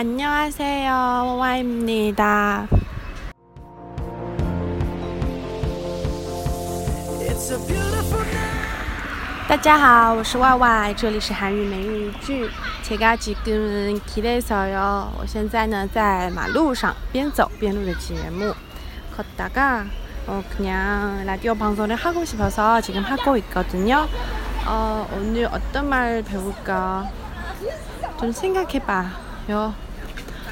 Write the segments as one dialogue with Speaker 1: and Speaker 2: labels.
Speaker 1: 안녕하세요. 와입니다.
Speaker 2: It's a beautiful night.
Speaker 1: 大家好，我是 Y Y，这里是韩语每日一句。제가지금길에서요。我现在呢在马路上边走边录的节目。걷다가어그냥라디오방송을하고싶어서지금하고있거든요어오늘어떤말배울까좀생각해봐요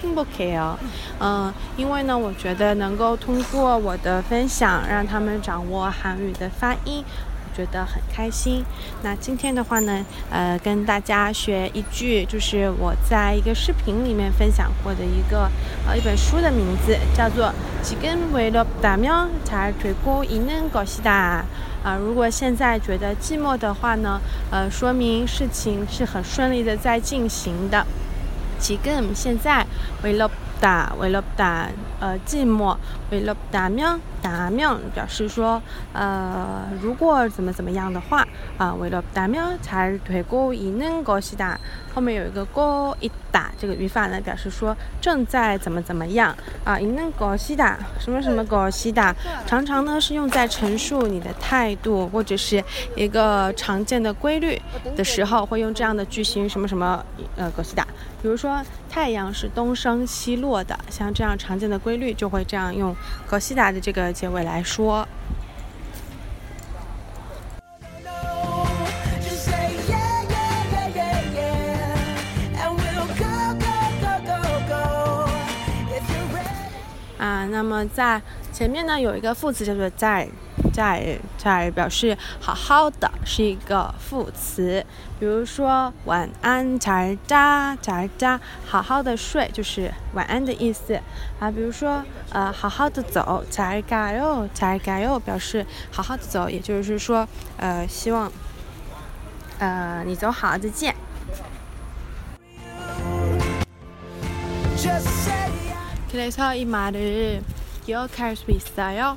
Speaker 1: 并不可以哦，嗯，因为呢，我觉得能够通过我的分享，让他们掌握韩语的发音，我觉得很开心。那今天的话呢，呃，跟大家学一句，就是我在一个视频里面分享过的一个呃一本书的名字，叫做《지금외롭다면잘되고있는것이다》。啊，如果现在觉得寂寞的话呢，呃，说明事情是很顺利的在进行的。 지금现在외롭다외롭다呃寂寞외롭다면 다면表示说呃如果怎么怎么样的话啊외롭다면잘되고있는것이다后面有一个고있다这个语法呢表示说正在怎么怎么样啊있는것이다什么什么것이다常常呢是用在陈述你的态度或者是一个常见的规律的时候会用这样的句型什么什么呃것이다比如说太阳是东升西落的，像这样常见的规律就会这样用格西达的这个 结尾来说。啊那么在前面呢有一个副词叫做在。在在，表示好好的是一个副词。比如说晚安잘 자， 잘 자， 好好的睡就是晚安的意思啊。比如说呃好好的走잘 가 요， 잘 가 요， 表示好好的走，也就是说呃希望呃你走好，再见。
Speaker 2: Just say
Speaker 1: 그래서 이 말을 기억할 수 있어요.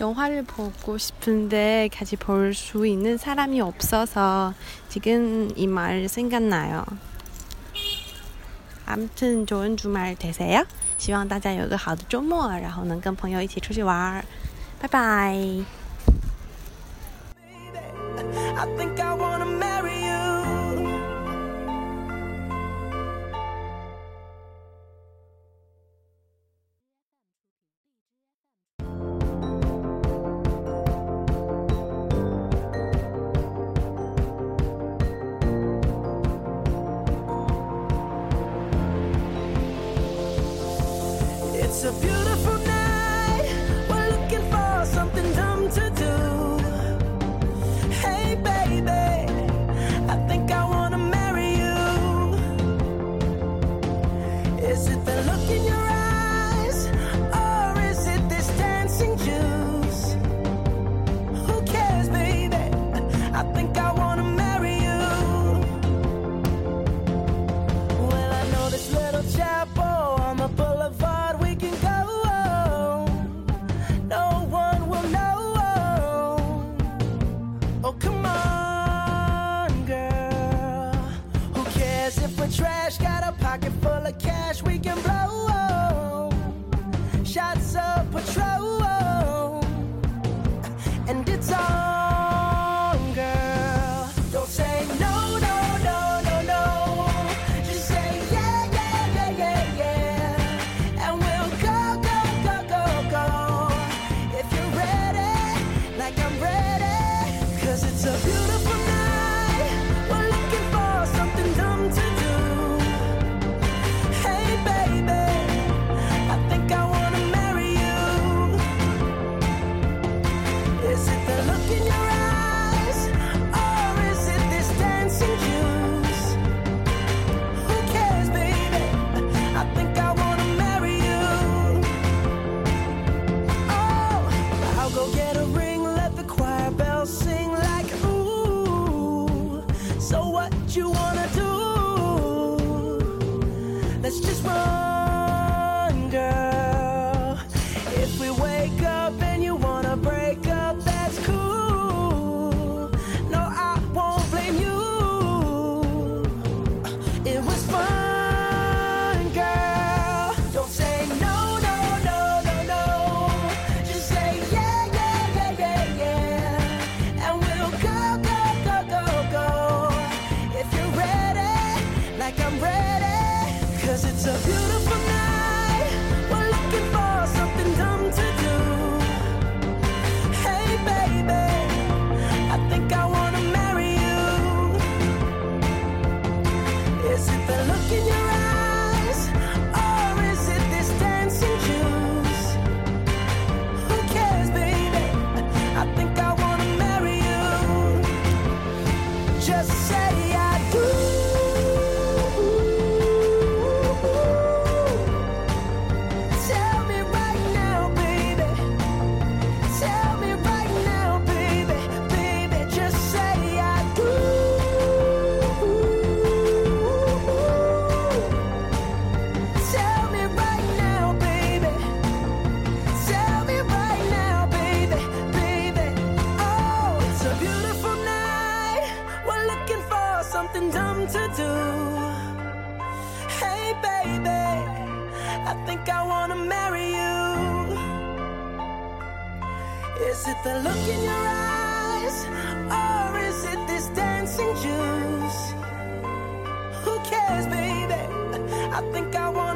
Speaker 1: 영화를 보고 싶은데 같이 볼 수 있는 사람이 없어서 지금 이 말 생각나요. 아무튼 좋은 주말 되세요. 希望大家有一个好的周末，然后能跟朋友一起出去玩儿。拜拜。
Speaker 2: I think I wanna marry you. It's a beautiful cash we Let's just roll. dumb to do. Hey, baby, I think I wanna marry you. Is it the look in your eyes, or is it this dancing juice? Who cares, baby? I think I wanna.